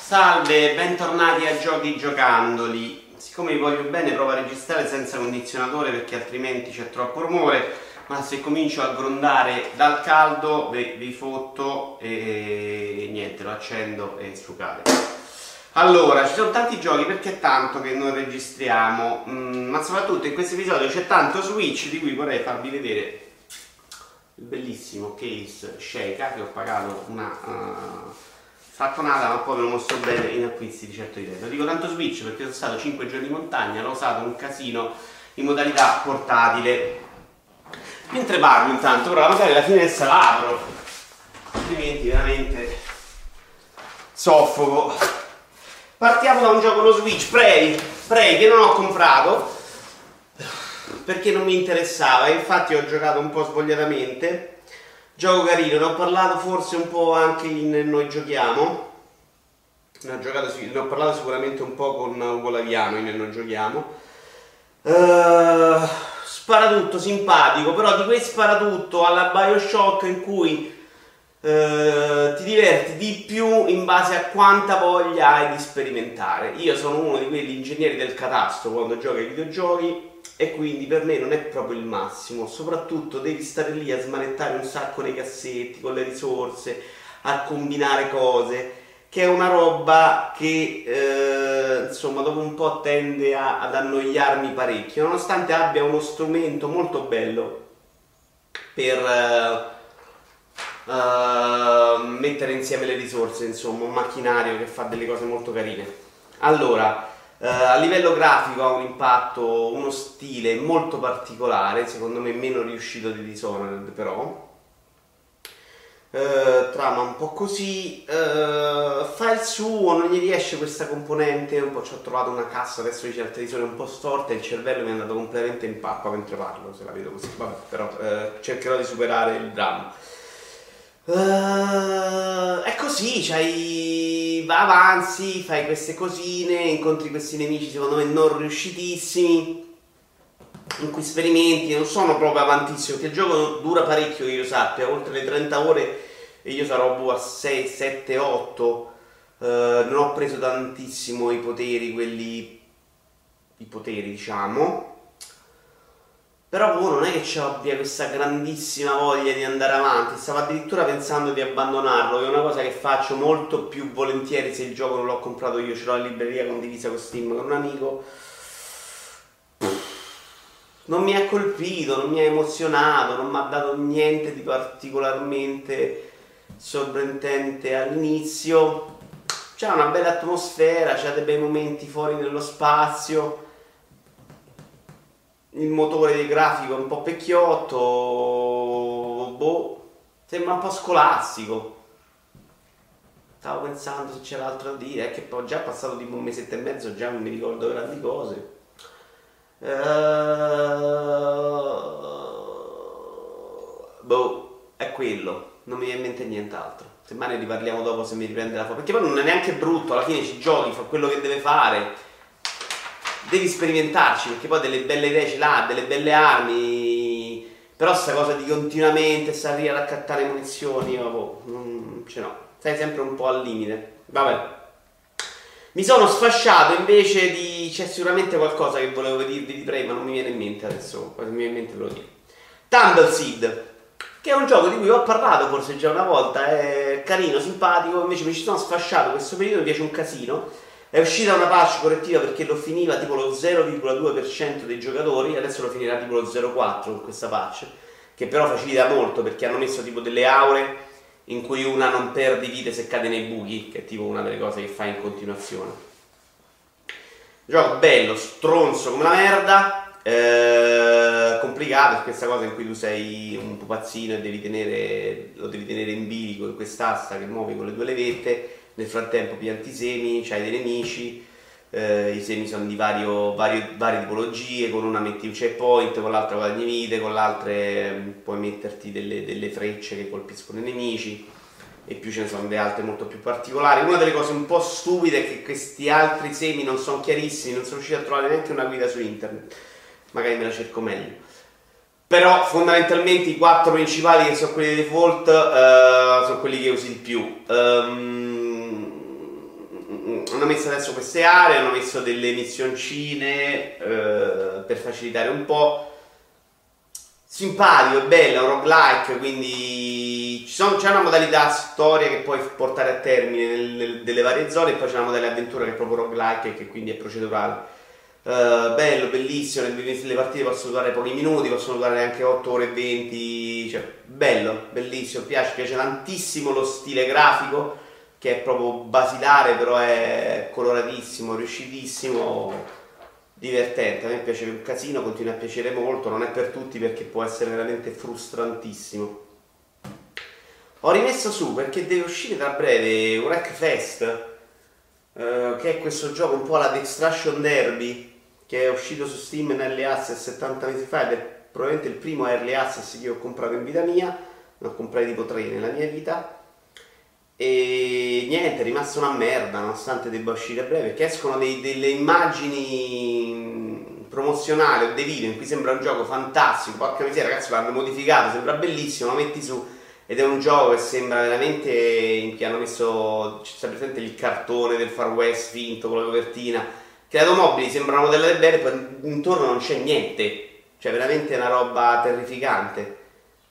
Salve, bentornati a Giochi Giocandoli. Siccome vi voglio bene provo a registrare senza condizionatore perché altrimenti c'è troppo rumore, ma se comincio a grondare dal caldo vi, vi fotto e niente, lo accendo e strucate. Allora, ci sono tanti giochi perché è tanto che non registriamo, mm, ma soprattutto in questo episodio c'è tanto Switch di cui vorrei farvi vedere il bellissimo case Sheikah che ho pagato una uh, fracconata ma poi ve lo mostro bene in acquisti di certo livello dico tanto Switch perché sono stato 5 giorni in montagna l'ho usato un casino in modalità portatile. Mentre parlo intanto ora magari la finestra la apro altrimenti veramente. Soffoco. Partiamo da un gioco lo Switch. Prey Prey che non ho comprato perché non mi interessava, infatti ho giocato un po' svogliatamente. Gioco carino, ne ho parlato forse un po' anche in Noi Giochiamo. Ne ho, giocato, ne ho parlato sicuramente un po' con Ugo Laviano in Noi Giochiamo. Uh, sparatutto simpatico, però di quel sparatutto alla Bioshock in cui Uh, ti diverti di più in base a quanta voglia hai di sperimentare. Io sono uno di quegli ingegneri del catastro quando gioco ai videogiochi e quindi per me non è proprio il massimo, soprattutto devi stare lì a smanettare un sacco nei cassetti con le risorse, a combinare cose, che è una roba che eh, insomma dopo un po' tende a, ad annoiarmi parecchio, nonostante abbia uno strumento molto bello per uh, uh, mettere insieme le risorse, insomma, un macchinario che fa delle cose molto carine. Allora, Uh, a livello grafico ha un impatto, uno stile molto particolare, secondo me meno riuscito di Dishonored però. Uh, trama un po' così, uh, fa il suo, non gli riesce questa componente, un po' ci ho trovato una cassa, adesso dice la televisione un po' storta e il cervello mi è andato completamente in pappa mentre parlo, se la vedo così, vabbè, però cercherò di superare il dramma. È così, c'hai, va avanti, fai queste cosine, incontri questi nemici secondo me non riuscitissimi, in cui sperimenti, non sono proprio avantissimo, perché il gioco dura parecchio, io sappia, oltre le 30 ore e io sarò boh, a 6, 7, 8, uh, non ho preso tantissimo i poteri, quelli, i poteri diciamo, però boh, non è che abbia questa grandissima voglia di andare avanti, stavo addirittura pensando di abbandonarlo, che è una cosa che faccio molto più volentieri se il gioco non l'ho comprato io, ce l'ho in libreria condivisa con Steam con un amico. Non mi ha colpito, non mi ha emozionato, non mi ha dato niente di particolarmente sorprendente all'inizio. C'è una bella atmosfera, c'è dei bei momenti fuori nello spazio il motore del grafico è un po' vecchiotto, boh, sembra un po' scolastico. Stavo pensando se c'era altro da dire, è che poi già passato tipo un mesetto e mezzo, già non mi ricordo grandi cose. Uh, boh, è quello, non mi viene in mente nient'altro. Semmai ne riparliamo dopo se mi riprende la foto. Perché poi non è neanche brutto, alla fine ci giochi, fa quello che deve fare devi sperimentarci perché poi delle belle idee ce l'ha, delle belle armi. Però sta cosa di continuamente stare a raccattare munizioni, io boh, non ce l'ho. Stai sempre un po' al limite. Vabbè. Mi sono sfasciato invece di. C'è sicuramente qualcosa che volevo dirvi di prima, ma non mi viene in mente adesso. Quasi mi viene in mente ve lo dico. Tumbleseed, che è un gioco di cui ho parlato forse già una volta, è carino, simpatico, invece mi ci sono sfasciato questo periodo, mi piace un casino è uscita una patch correttiva perché lo finiva tipo lo 0,2% dei giocatori, adesso lo finirà tipo lo 0,4% con questa patch, che però facilita molto perché hanno messo tipo delle aure in cui una non perde vite se cade nei buchi, che è tipo una delle cose che fa in continuazione. Gioco bello, stronzo come la merda, eh, complicato, questa cosa in cui tu sei un pupazzino e devi tenere, lo devi tenere in bilico in quest'asta che muovi con le due levette nel frattempo pianti semi, c'hai dei nemici, eh, i semi sono di vario, vario, varie tipologie, con una metti un checkpoint, con l'altra guadagni vite, con l'altra eh, puoi metterti delle, delle, frecce che colpiscono i nemici e più ce ne sono delle altre molto più particolari. Una delle cose un po' stupide è che questi altri semi non sono chiarissimi, non sono riuscito a trovare neanche una guida su internet, magari me la cerco meglio. Però fondamentalmente i quattro principali che sono quelli di default uh, sono quelli che usi di più. Um, hanno messo adesso queste aree, hanno messo delle missioncine eh, per facilitare un po'. Simpatico, è bello, è un roguelike, quindi sono, c'è una modalità storia che puoi portare a termine nel, nel, delle varie zone e poi c'è una modalità avventura che è proprio roguelike e che quindi è procedurale. Uh, bello, bellissimo, le, le, partite possono durare pochi minuti, possono durare anche 8 ore e 20, cioè bello, bellissimo, piace, piace tantissimo lo stile grafico che è proprio basilare, però è coloratissimo, riuscitissimo, divertente, a me piace un casino, continua a piacere molto, non è per tutti perché può essere veramente frustrantissimo. Ho rimesso su perché deve uscire tra breve un Wreckfest, eh, che è questo gioco un po' alla Dextraction Derby, che è uscito su Steam in Early Access 70 mesi fa ed è probabilmente il primo Early Access che ho comprato in vita mia, ne ho comprati tipo 3 nella mia vita e niente, è rimasta una merda nonostante debba uscire a breve, perché escono dei, delle immagini promozionali o dei video in cui sembra un gioco fantastico, porca miseria ragazzi l'hanno modificato, sembra bellissimo, lo metti su ed è un gioco che sembra veramente in cui hanno messo, c'è presente il cartone del Far West finto con la copertina, che le automobili sembrano modellate bene, poi intorno non c'è niente, cioè veramente una roba terrificante.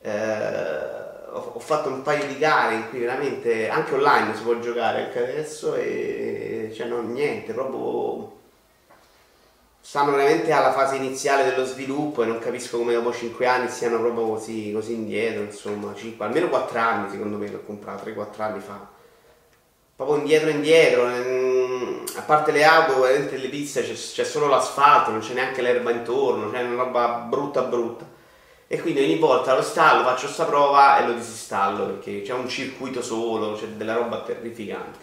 Eh, ho, ho, fatto un paio di gare in cui veramente anche online si può giocare anche adesso e cioè non niente, proprio stanno veramente alla fase iniziale dello sviluppo e non capisco come dopo 5 anni siano proprio così, così indietro, insomma, 5, almeno 4 anni secondo me l'ho comprato, 3-4 anni fa. Proprio indietro indietro, a parte le auto, veramente le piste c'è, c'è, solo l'asfalto, non c'è neanche l'erba intorno, c'è una roba brutta brutta. E quindi ogni volta lo installo, faccio sta prova e lo disinstallo perché c'è un circuito solo, c'è della roba terrificante.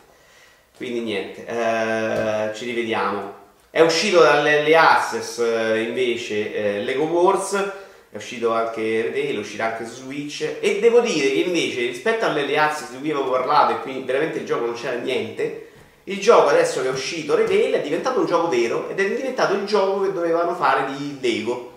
Quindi niente, eh, ci rivediamo. È uscito dalle Access eh, invece eh, Lego Wars, è uscito anche Retail, uscirà anche su Switch e devo dire che invece rispetto alle Access di cui avevo parlato e quindi veramente il gioco non c'era niente, il gioco adesso che è uscito Retail è diventato un gioco vero ed è diventato il gioco che dovevano fare di Lego.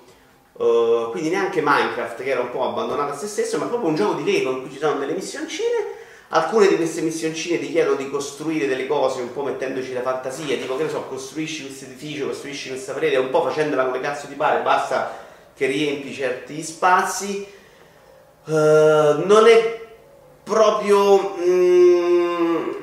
Uh, quindi neanche Minecraft che era un po' abbandonato a se stesso, ma proprio un gioco di Lego in cui ci sono delle missioncine. Alcune di queste missioncine ti chiedono di costruire delle cose un po' mettendoci la fantasia, tipo che ne so, costruisci questo edificio, costruisci questa parete, un po' facendola come cazzo ti pare, basta che riempi certi spazi. Uh, non è proprio. Mm,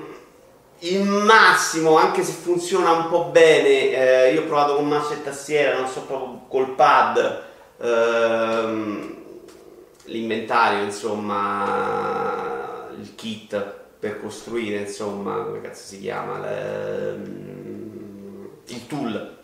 il massimo, anche se funziona un po' bene, eh, io ho provato con mouse e tastiera, non so proprio col pad, ehm, l'inventario, insomma, il kit per costruire, insomma, come cazzo si chiama, ehm, il tool.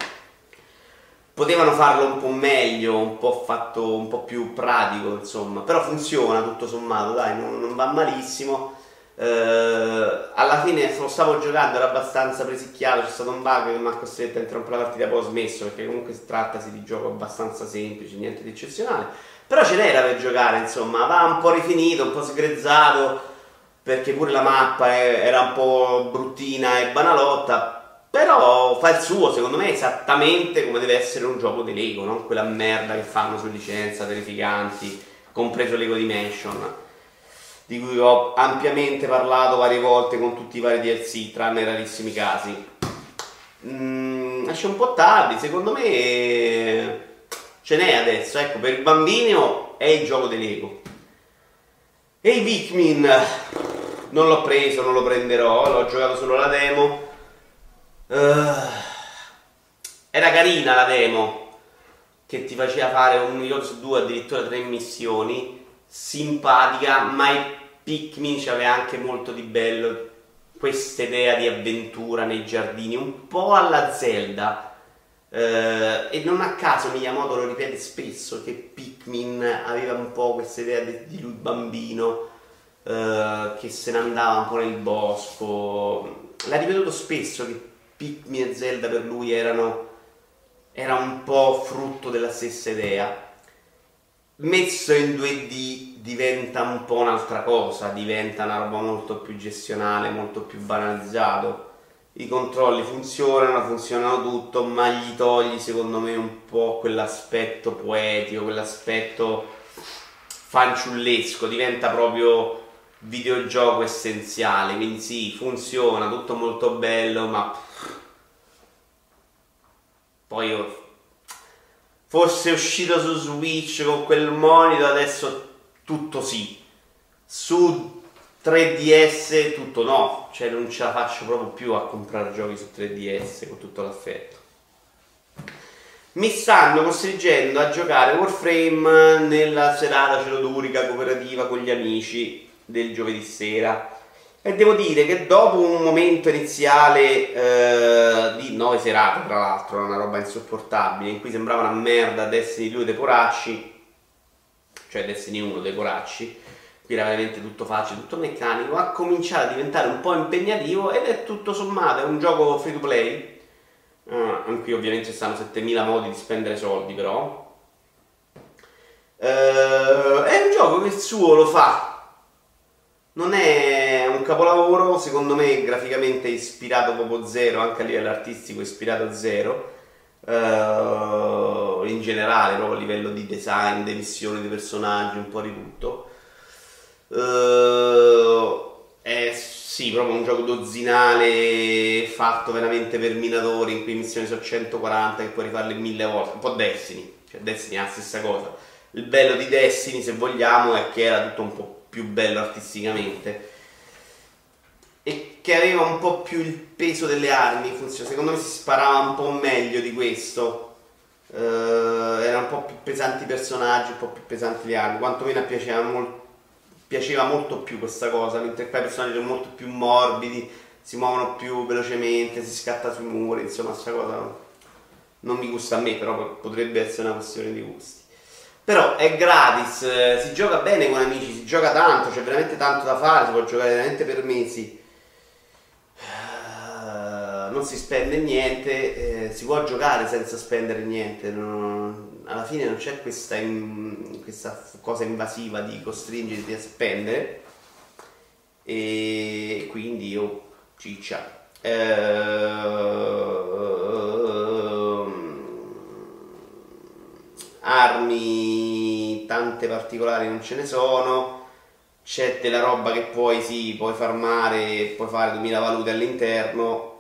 Potevano farlo un po' meglio, un po' fatto un po' più pratico, insomma, però funziona tutto sommato, dai, non, non va malissimo Uh, alla fine lo stavo giocando, era abbastanza presicchiato, c'è stato un bug che mi ha costretto a interrompere la partita, poi ho smesso perché comunque trattasi di gioco abbastanza semplice, niente di eccezionale. Però ce n'era per giocare, insomma, va un po' rifinito, un po' sgrezzato, perché pure la mappa era un po' bruttina e banalotta, però fa il suo, secondo me, esattamente come deve essere un gioco di Lego, non quella merda che fanno su licenza, terrificanti, compreso Lego Dimension di cui ho ampiamente parlato varie volte con tutti i vari DLC, tranne rarissimi casi. Mm, esce un po' tardi, secondo me ce n'è adesso, ecco, per il bambino è il gioco dell'ego. E i Pikmin non l'ho preso, non lo prenderò, l'ho giocato solo la demo. Uh, era carina la demo, che ti faceva fare un milione su due, addirittura tre missioni simpatica, ma i Pikmin c'aveva anche molto di bello questa idea di avventura nei giardini, un po' alla Zelda. Eh, e non a caso Miyamoto lo ripete spesso che Pikmin aveva un po' questa idea di, di lui bambino eh, che se ne andava un po' nel bosco. L'ha ripetuto spesso che Pikmin e Zelda per lui erano era un po' frutto della stessa idea messo in 2D diventa un po' un'altra cosa, diventa una roba molto più gestionale, molto più banalizzato. I controlli funzionano, funzionano tutto, ma gli togli secondo me un po' quell'aspetto poetico, quell'aspetto fanciullesco, diventa proprio videogioco essenziale, quindi sì, funziona, tutto molto bello, ma poi fosse uscito su Switch con quel monitor adesso tutto sì. Su 3DS tutto no, cioè non ce la faccio proprio più a comprare giochi su 3DS con tutto l'affetto. Mi stanno costringendo a giocare Warframe nella serata celodurica cooperativa con gli amici del giovedì sera. E devo dire che dopo un momento iniziale eh, serate, tra l'altro, una roba insopportabile, in cui sembrava una merda Destiny 2 dei poracci, cioè Destiny 1 dei poracci, qui era veramente tutto facile, tutto meccanico, ha cominciato a diventare un po' impegnativo ed è tutto sommato, è un gioco free to play, Uh, in cui ovviamente ci stanno 7000 modi di spendere soldi però. Uh, è un gioco che il suo lo fa. Non è un capolavoro, secondo me graficamente ispirato proprio zero, anche a livello artistico ispirato zero. Uh, in generale, proprio a livello di design, di missioni, di personaggi, un po' di tutto. è sì, proprio un gioco dozzinale fatto veramente per minatori in cui missioni sono 140 che puoi rifarle mille volte, un po' Destiny, cioè Destiny è la stessa cosa. Il bello di Destiny, se vogliamo, è che era tutto un po' più bello artisticamente e che aveva un po' più il peso delle armi, secondo me si sparava un po' meglio di questo. Uh, erano un po' più pesanti i personaggi, un po' più pesanti le armi, quantomeno piaceva molto piaceva molto più questa cosa, mentre qua i personaggi sono molto più morbidi, si muovono più velocemente, si scatta sui muri, insomma, questa cosa non mi gusta a me, però potrebbe essere una questione di gusti. Però è gratis, eh, si gioca bene con amici, si gioca tanto, c'è veramente tanto da fare, si può giocare veramente per mesi. Uh, non si spende niente, eh, si può giocare senza spendere niente. Non, alla fine non c'è questa, in, questa cosa invasiva di costringerti a spendere e quindi io ciccia ehm, armi tante particolari non ce ne sono c'è della roba che puoi sì puoi farmare puoi fare 2000 valute all'interno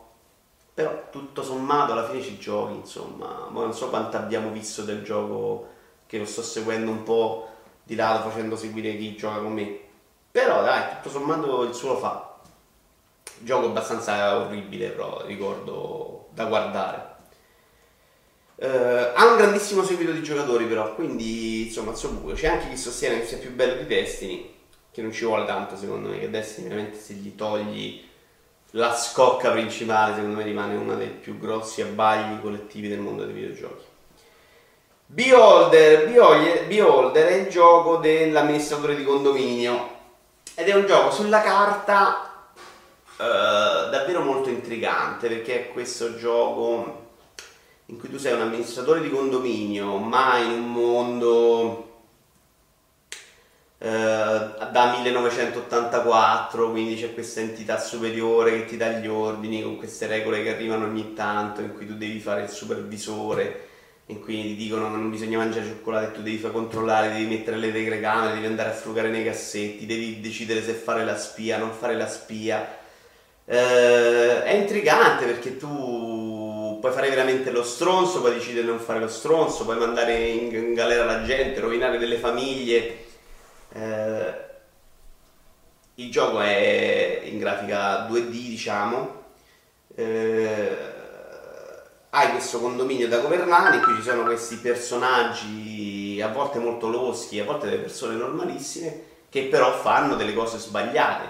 però tutto sommato alla fine ci giochi, insomma. Ma non so quanto abbiamo visto del gioco che lo sto seguendo un po' di lato facendo seguire chi gioca con me. Però dai, tutto sommato il suo lo fa. Gioco abbastanza orribile, però ricordo da guardare. Uh, ha un grandissimo seguito di giocatori però, quindi insomma il suo buco. C'è anche chi sostiene che sia più bello di Destiny, che non ci vuole tanto secondo me, che Destiny veramente se gli togli la scocca principale, secondo me, rimane uno dei più grossi abbagli collettivi del mondo dei videogiochi. Beholder, Beholder è il gioco dell'amministratore di condominio ed è un gioco sulla carta uh, davvero molto intrigante perché è questo gioco in cui tu sei un amministratore di condominio ma in un mondo eh, da 1984, quindi c'è questa entità superiore che ti dà gli ordini con queste regole che arrivano ogni tanto, in cui tu devi fare il supervisore, in cui ti dicono che non bisogna mangiare cioccolato e tu devi far controllare, devi mettere le telecamere, devi andare a frugare nei cassetti, devi decidere se fare la spia, non fare la spia. Eh, è intrigante perché tu puoi fare veramente lo stronzo, puoi decidere di non fare lo stronzo, puoi mandare in, in galera la gente, rovinare delle famiglie eh, il gioco è in grafica 2D, diciamo. Eh, hai questo condominio da governare in cui ci sono questi personaggi a volte molto loschi, a volte delle persone normalissime, che però fanno delle cose sbagliate.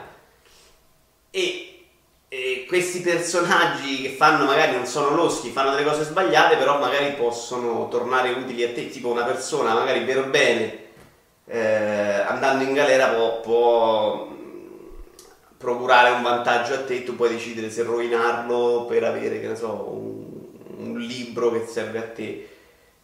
E, e questi personaggi che fanno magari non sono loschi, fanno delle cose sbagliate, però magari possono tornare utili a te, tipo una persona magari per bene eh, andando in galera può, può, procurare un vantaggio a te tu puoi decidere se rovinarlo per avere, che ne so, un, un libro che serve a te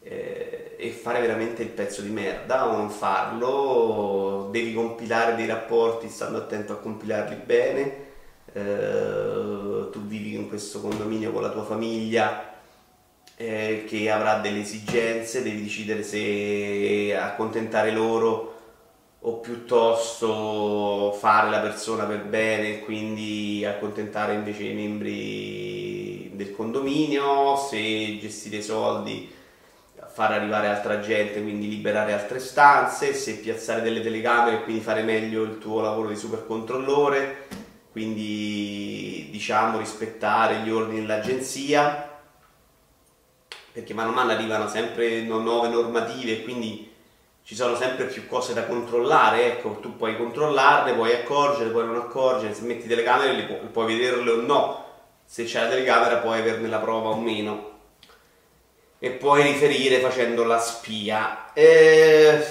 eh, e fare veramente il pezzo di merda o non farlo, devi compilare dei rapporti stando attento a compilarli bene. Eh, tu vivi in questo condominio con la tua famiglia eh, che avrà delle esigenze, devi decidere se accontentare loro o piuttosto fare la persona per bene e quindi accontentare invece i membri del condominio, se gestire soldi far arrivare altra gente, quindi liberare altre stanze, se piazzare delle telecamere e quindi fare meglio il tuo lavoro di super controllore, quindi diciamo rispettare gli ordini dell'agenzia, perché mano a mano arrivano sempre nuove normative quindi ci sono sempre più cose da controllare, ecco, tu puoi controllarle, puoi accorgere, puoi non accorgere, se metti telecamere le pu- puoi vederle o no, se c'è la telecamera puoi averne la prova o meno e puoi riferire facendo la spia. Eh,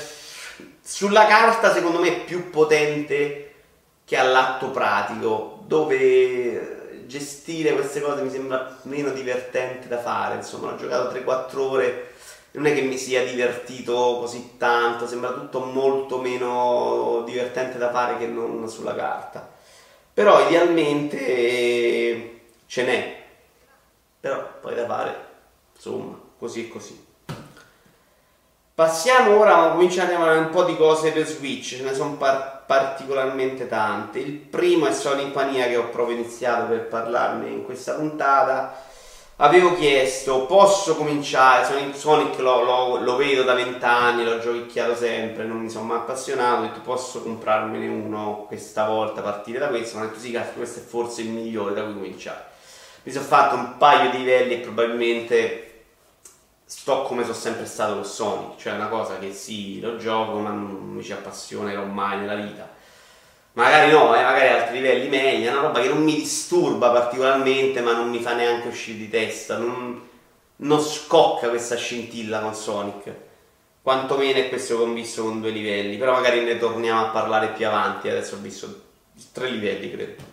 sulla carta secondo me è più potente che all'atto pratico, dove gestire queste cose mi sembra meno divertente da fare, insomma ho giocato 3-4 ore non è che mi sia divertito così tanto, sembra tutto molto meno divertente da fare che non sulla carta. Però idealmente ce n'è, però poi da fare, insomma, così e così. Passiamo ora, cominciamo a un po' di cose per Switch, ce ne sono par- particolarmente tante. Il primo è Sonic Mania che ho proprio iniziato per parlarne in questa puntata avevo chiesto, posso cominciare, Sonic, Sonic lo, lo, lo, vedo da vent'anni, l'ho giochicchiato sempre, non mi sono mai appassionato, ho detto posso comprarmene uno questa volta, partire da questo, ma ho detto sì, questo è forse il migliore da cui cominciare. Mi sono fatto un paio di livelli e probabilmente sto come sono sempre stato con Sonic, cioè una cosa che sì, lo gioco ma non mi ci appassionerò mai nella vita magari no, eh, magari altri livelli meglio, è una roba che non mi disturba particolarmente, ma non mi fa neanche uscire di testa, non, non scocca questa scintilla con Sonic. Quantomeno è questo che ho visto con due livelli, però magari ne torniamo a parlare più avanti, adesso ho visto tre livelli credo.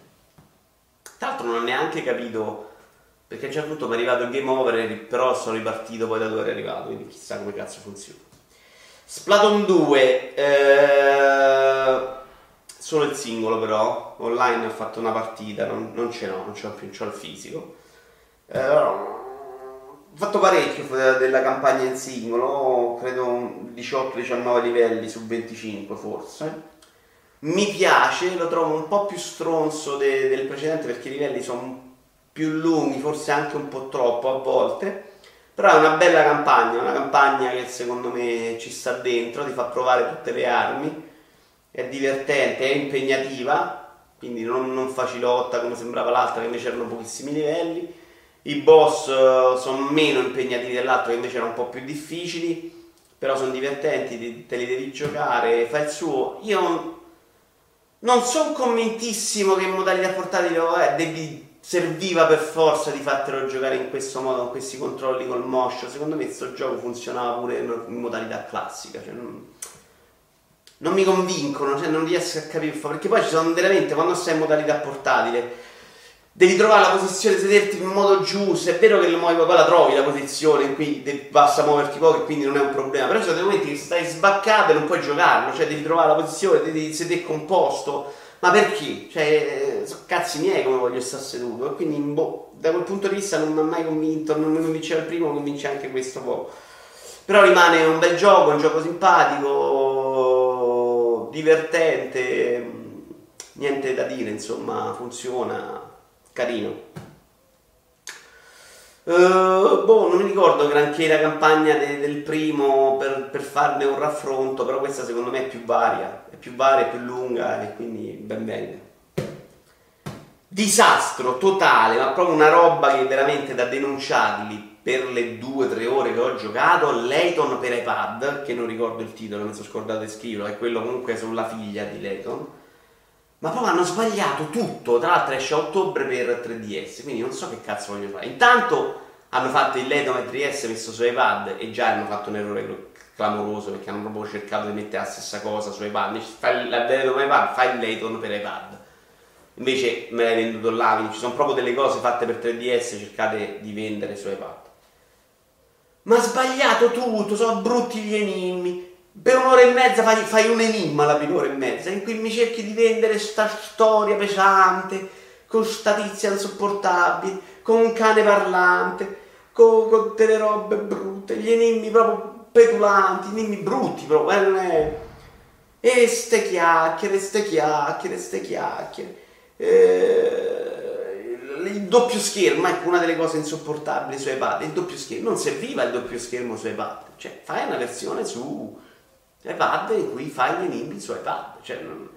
Tra l'altro non ho neanche capito, perché a un certo punto mi è arrivato il game over, però sono ripartito poi da dove ero arrivato, quindi chissà come cazzo funziona. Splatoon 2, eh solo il singolo però, online ho fatto una partita, non, non ce l'ho, non ce l'ho più, c'ho il fisico. Eh, ho fatto parecchio della campagna in singolo, credo 18-19 livelli su 25 forse. Mi piace, lo trovo un po' più stronzo de, del precedente perché i livelli sono più lunghi, forse anche un po' troppo a volte. Però è una bella campagna, una campagna che secondo me ci sta dentro, ti fa provare tutte le armi è divertente, è impegnativa, quindi non, non facilotta come sembrava l'altra che invece erano pochissimi livelli. I boss uh, sono meno impegnativi dell'altro che invece erano un po' più difficili, però sono divertenti, te li devi giocare, fa il suo. Io non sono convintissimo che modalità portatile eh, devi, serviva per forza di fartelo giocare in questo modo, con questi controlli col motion. Secondo me questo gioco funzionava pure in modalità classica. Cioè non non mi convincono, cioè non riesco a capire, perché poi ci sono veramente, quando stai in modalità portatile, devi trovare la posizione, sederti in modo giusto, è vero che lo poi la trovi la posizione in cui basta muoverti poco e quindi non è un problema, però ci sono dei momenti che stai sbaccato e non puoi giocarlo, cioè devi trovare la posizione, devi sedere composto, ma perché? Cioè, sono cazzi miei come voglio stare seduto, e quindi boh, da quel punto di vista non mi ha mai convinto, non mi convinceva il primo, convince anche questo po'. Però rimane un bel gioco, un gioco simpatico, divertente, niente da dire, insomma, funziona, carino. Uh, boh, non mi ricordo granché la campagna de- del primo per, per, farne un raffronto, però questa secondo me è più varia, è più varia, è più lunga e quindi ben venga. Disastro totale, ma proprio una roba che veramente da denunciarli per le due o tre ore che ho giocato, Layton per iPad, che non ricordo il titolo, mi sono scordato di scriverlo, è quello comunque sulla figlia di Layton. Ma proprio hanno sbagliato tutto, tra l'altro esce a ottobre per 3DS, quindi non so che cazzo voglio fare. Intanto hanno fatto il Layton per 3DS messo su iPad e già hanno fatto un errore clamoroso perché hanno proprio cercato di mettere la stessa cosa su iPad. Fai la iPad, fai il Layton per iPad. Invece me l'hai venduto là, quindi ci sono proprio delle cose fatte per 3DS, cercate di vendere su iPad. Ma sbagliato tutto, sono brutti gli enigmi. Per un'ora e mezza fai, fai un enigma la ora e mezza, in cui mi cerchi di vendere sta storia pesante, con sta tizia insopportabile, con un cane parlante, con, con delle robe brutte, gli enigmi proprio petulanti, enigmi brutti proprio, eh, E ste chiacchiere, ste chiacchiere, ste chiacchiere. Eh, il doppio schermo, ecco una delle cose insopportabili su iPad, il doppio schermo, non serviva il doppio schermo su iPad, cioè fai una versione su iPad in cui fai gli enigmi su iPad, cioè, non...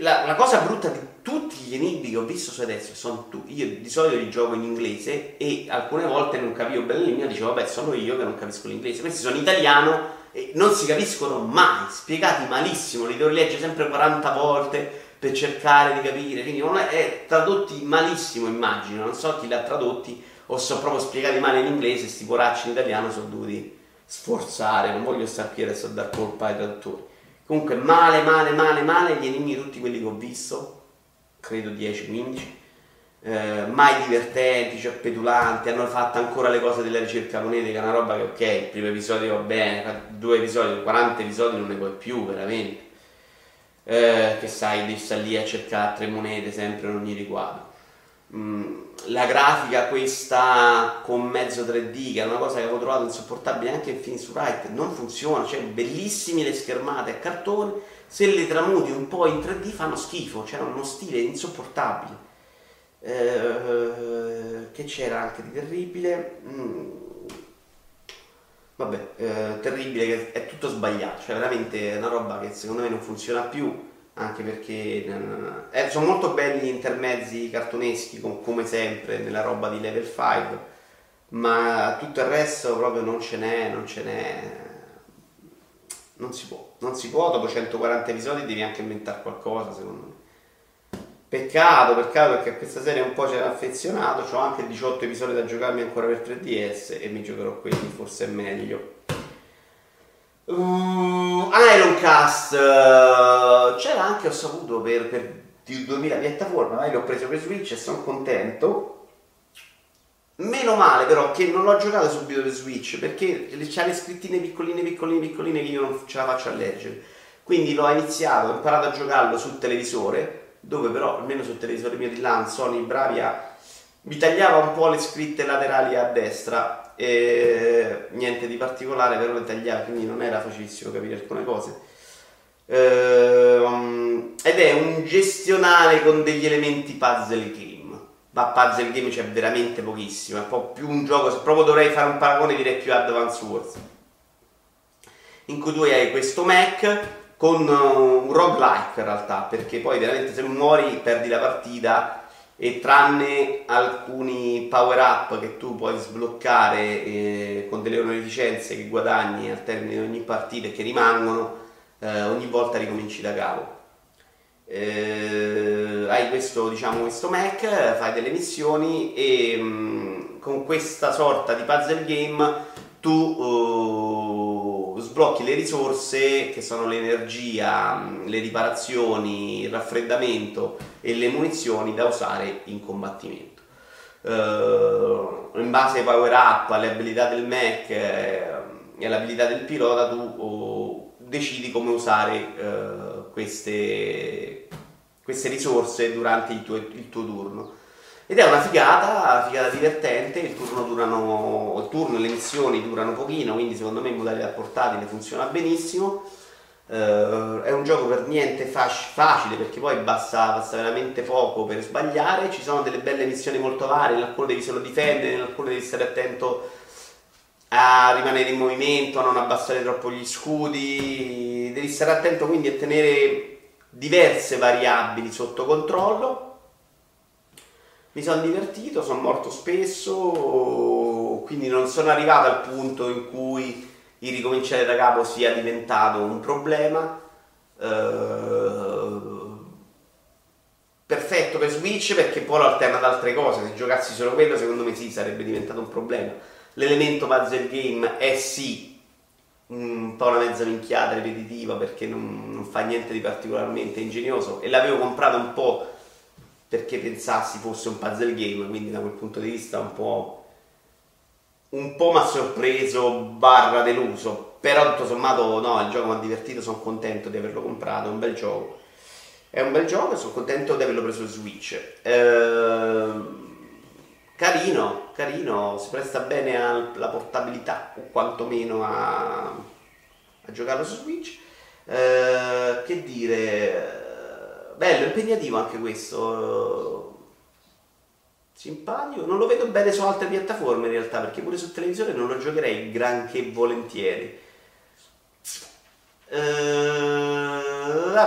la, la, cosa brutta di tutti gli enigmi che ho visto su adesso sono tu, io di solito li gioco in inglese e alcune volte non capivo bene l'enigma, dicevo vabbè sono io che non capisco l'inglese, questi sono italiano e non si capiscono mai, spiegati malissimo, li devo leggere sempre 40 volte per cercare di capire, quindi non è, è tradotti malissimo immagino, non so chi li ha tradotti o sono proprio spiegati male in inglese, sti poracci in italiano sono dovuti sforzare, non voglio stare qui adesso a dar colpa ai traduttori. Comunque male, male, male, male, gli enigmi tutti quelli che ho visto, credo 10-15, eh, mai divertenti, cioè petulanti, hanno fatto ancora le cose della ricerca è una roba che ok, il primo episodio va bene, due episodi, 40 episodi non ne puoi più, veramente. Eh, che sai, devi stare lì a cercare tre monete sempre in ogni riquadro. Mm, la grafica questa con mezzo 3D, che è una cosa che avevo trovato insopportabile anche in Phoenix Wright, non funziona, cioè bellissime le schermate a cartone, se le tramuti un po' in 3D fanno schifo, c'era uno stile insopportabile. Eh, che c'era anche di terribile? Mm. Vabbè, eh, terribile che è tutto sbagliato, cioè veramente è una roba che secondo me non funziona più anche perché eh, sono molto belli gli intermezzi cartoneschi come sempre nella roba di level 5 ma tutto il resto proprio non ce n'è non ce n'è non si può non si può dopo 140 episodi devi anche inventare qualcosa secondo me peccato peccato perché a questa serie un po' c'era affezionato ho anche 18 episodi da giocarmi ancora per 3DS e mi giocherò quelli forse è meglio Uh, Ironcast uh, c'era anche, ho saputo, per, per 2000 piattaforme, ma l'ho preso per Switch e sono contento. Meno male però che non l'ho giocato subito per Switch perché c'ha le scrittine piccoline, piccoline, piccoline che io non ce la faccio a leggere. Quindi l'ho iniziato, ho imparato a giocarlo sul televisore, dove però almeno sul televisore mio di LAN, Sony Bravia, mi tagliava un po' le scritte laterali a destra e niente di particolare però le tagliare quindi non era facilissimo capire alcune cose. Ehm, ed è un gestionale con degli elementi puzzle game. Ma puzzle game c'è veramente pochissimo è un po' più un gioco se proprio dovrei fare un paragone direi più Advance Wars. In cui tu hai questo Mac con un roguelike in realtà perché poi veramente se muori perdi la partita e tranne alcuni power up che tu puoi sbloccare eh, con delle onorificenze che guadagni al termine di ogni partita e che rimangono, eh, ogni volta ricominci da capo. Eh, hai questo, diciamo, questo Mac, fai delle missioni e mh, mm, con questa sorta di puzzle game tu uh, sblocchi le risorse che sono l'energia, le riparazioni, il raffreddamento e le munizioni da usare in combattimento. Uh, in base ai power up, alle abilità del Mac eh, e all'abilità del pilota tu uh, decidi come usare queste, queste, risorse durante il tuo, il tuo turno. Ed è una figata, una figata divertente, il turno durano, il turno e le missioni durano pochino, quindi secondo me in modalità portatile funziona benissimo. Uh, è un gioco per niente fac- facile perché poi basta, basta, veramente poco per sbagliare. Ci sono delle belle missioni molto varie, in alcune devi solo difendere, in alcune devi stare attento a rimanere in movimento, a non abbassare troppo gli scudi. Devi stare attento quindi a tenere diverse variabili sotto controllo mi sono divertito, sono morto spesso, quindi non sono arrivato al punto in cui il ricominciare da capo sia diventato un problema. Uh, perfetto per Switch perché poi lo alterna ad altre cose. Se giocassi solo quello, secondo me sì, sarebbe diventato un problema. L'elemento puzzle game è sì un po' una mezza minchiata ripetitiva perché non, non fa niente di particolarmente ingegnoso e l'avevo comprato un po' perché pensassi fosse un puzzle game, quindi da quel punto di vista un po', un po' mi ha sorpreso barra deluso, però tutto sommato no, il gioco mi ha divertito, sono contento di averlo comprato, è un bel gioco. È un bel gioco e sono contento di averlo preso su Switch. Eh, carino, carino, si presta bene alla portabilità o quantomeno a, a giocarlo su Switch. Eh, che dire, bello, impegnativo anche questo. Simpatico, non lo vedo bene su altre piattaforme in realtà, perché pure su televisione non lo giocherei granché volentieri. Eh,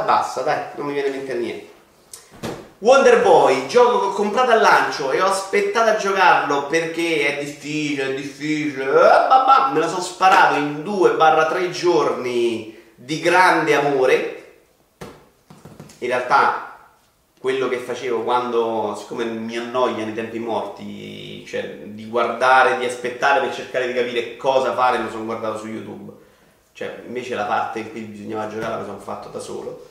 basta, dai, non mi viene in mente niente. Wonder Boy, gioco che ho comprato al lancio e ho aspettato a giocarlo perché è difficile, è difficile. Eh, me lo sono sparato in 2-3 giorni di grande amore. In realtà quello che facevo quando, siccome mi annoia nei tempi morti, cioè di guardare, di aspettare per cercare di capire cosa fare, me lo sono guardato su YouTube. Cioè, invece la parte in cui bisognava giocare la sono fatto da solo.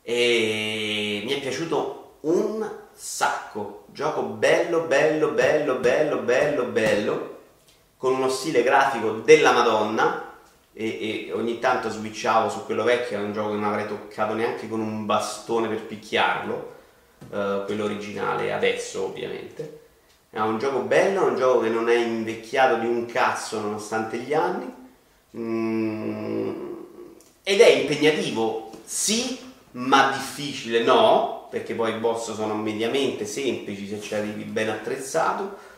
E mi è piaciuto un sacco. Gioco bello, bello, bello, bello, bello, bello, con uno stile grafico della Madonna. E, e ogni tanto switchavo su quello vecchio, era un gioco che non avrei toccato neanche con un bastone per picchiarlo, eh, quello originale, adesso ovviamente. È un gioco bello, è un gioco che non è invecchiato di un cazzo nonostante gli anni. Mm, ed è impegnativo, sì, ma difficile no, perché poi i boss sono mediamente semplici se ci arrivi ben attrezzato.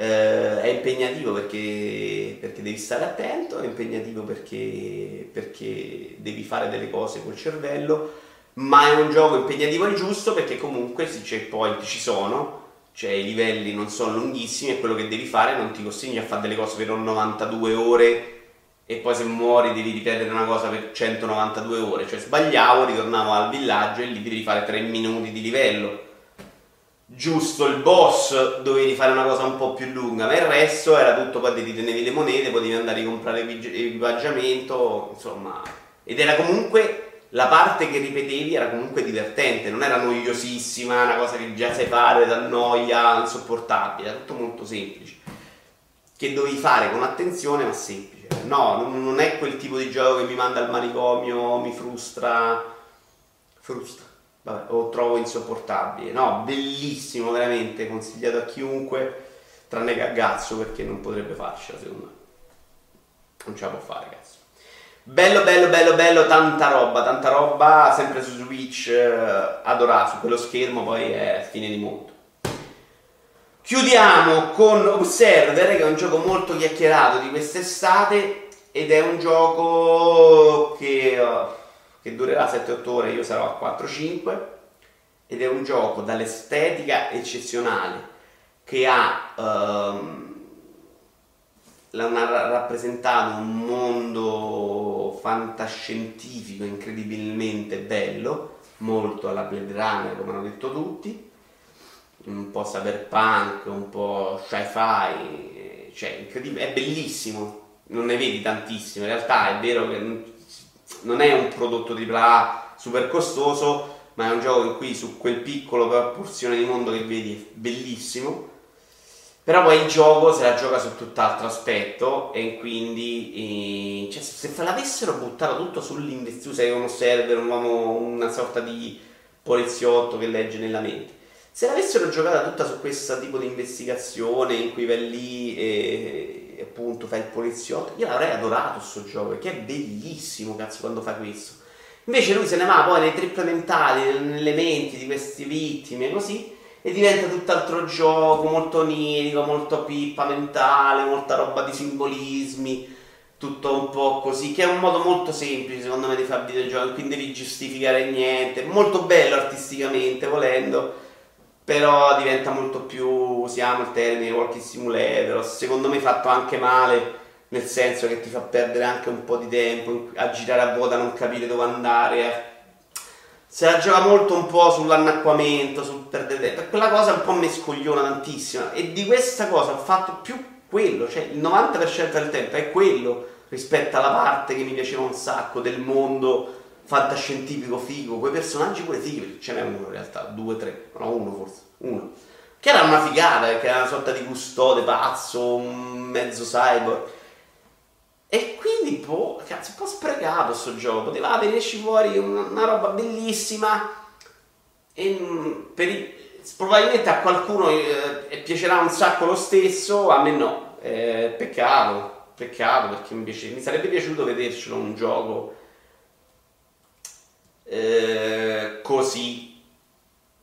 Eh, è impegnativo perché, perché, devi stare attento, è impegnativo perché, perché devi fare delle cose col cervello, ma è un gioco impegnativo e giusto perché comunque i checkpoint ci sono, cioè i livelli non sono lunghissimi e quello che devi fare non ti costringe a fare delle cose per 92 ore e poi se muori devi ripetere una cosa per 192 ore, cioè sbagliavo, ritornavo al villaggio e lì devi fare 3 minuti di livello. Giusto il boss dovevi fare una cosa un po' più lunga, ma il resto era tutto, poi ti tenevi le monete, potevi andare a comprare equipaggiamento, insomma. Ed era comunque la parte che ripetevi era comunque divertente, non era noiosissima, una cosa che già sai fare, da noia, insopportabile, era tutto molto semplice. Che dovevi fare con attenzione ma semplice. No, non è quel tipo di gioco che mi manda al manicomio, mi frustra. Frustra. Vabbè, o trovo insopportabile. No, bellissimo, veramente, consigliato a chiunque, tranne che a Gazzo perché non potrebbe farcela, secondo me. Non ce la può fare, cazzo. Bello, bello, bello, bello, tanta roba, tanta roba, sempre su Switch, eh, adorato, su quello schermo, poi è fine di mondo. Chiudiamo con Observer, che è un gioco molto chiacchierato di quest'estate ed è un gioco che, uh, che durerà 7-8 ore, io sarò a 4-5 ed è un gioco dall'estetica eccezionale che ha ha rappresentato un mondo fantascientifico incredibilmente bello, molto alla Blade Runner come hanno detto tutti un po' cyberpunk, un po' sci-fi, cioè è bellissimo, non ne vedi tantissimo, in realtà è vero che non è un prodotto AAA super costoso, ma è un gioco in cui su quel piccolo porzione di mondo che vedi è bellissimo. Però poi il gioco se la gioca su tutt'altro aspetto e quindi eh, cioè, se l'avessero buttato tutto sull'investitura, sei uno server, un uomo, una sorta di poliziotto che legge nella mente se l'avessero giocata tutta su questo tipo di investigazione in cui vai lì e appunto fai il poliziotto, io l'avrei adorato questo gioco perché è bellissimo, cazzo, quando fa questo. Invece lui se ne va poi nei triple mentali, nelle menti di queste vittime, così, e diventa tutt'altro gioco, molto onirico, molto pippa mentale, molta roba di simbolismi, tutto un po' così, che è un modo molto semplice secondo me di fare videogiochi, quindi devi giustificare niente, molto bello artisticamente volendo però diventa molto più, usiamo il termine walking simulator, secondo me fatto anche male, nel senso che ti fa perdere anche un po' di tempo a girare a vuota, a non capire dove andare. Se la gioca molto un po' sull'annacquamento, sul perdere tempo, quella cosa un po' mi scogliona tantissimo. E di questa cosa ho fatto più quello, cioè il 90% del tempo è quello rispetto alla parte che mi piaceva un sacco del mondo fantascientifico figo, quei personaggi pure fighi, perché ce n'è uno in realtà, due, tre, no uno forse, uno. Che era una figata, che era una sorta di custode pazzo, mezzo cyborg. E quindi, boh, cazzo, un po' sprecato sto gioco, poteva venirci fuori una, una roba bellissima e mm, i, probabilmente a qualcuno eh, piacerà un sacco lo stesso, a me no. Eh, peccato, peccato perché piace, mi sarebbe piaciuto vedercelo un gioco eh, così,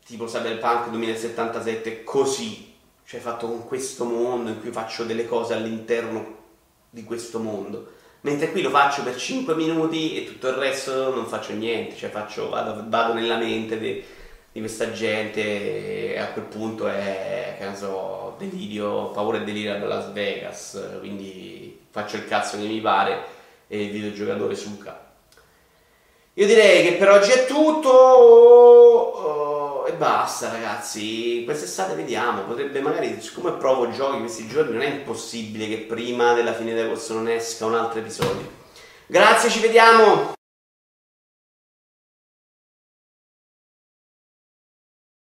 tipo Cyberpunk 2077, così, cioè fatto con questo mondo in cui faccio delle cose all'interno di questo mondo. Mentre qui lo faccio per 5 minuti e tutto il resto non faccio niente, cioè faccio, vado, vado nella mente di, di questa gente e a quel punto è, che ne so, delirio, paura e delirio da Las Vegas, quindi faccio il cazzo che mi pare e il videogiocatore suca. Io direi che per oggi è tutto uh, e basta ragazzi, quest'estate vediamo, potrebbe magari, siccome provo giochi questi giorni, non è impossibile che prima della fine di agosto non esca un altro episodio. Grazie, ci vediamo!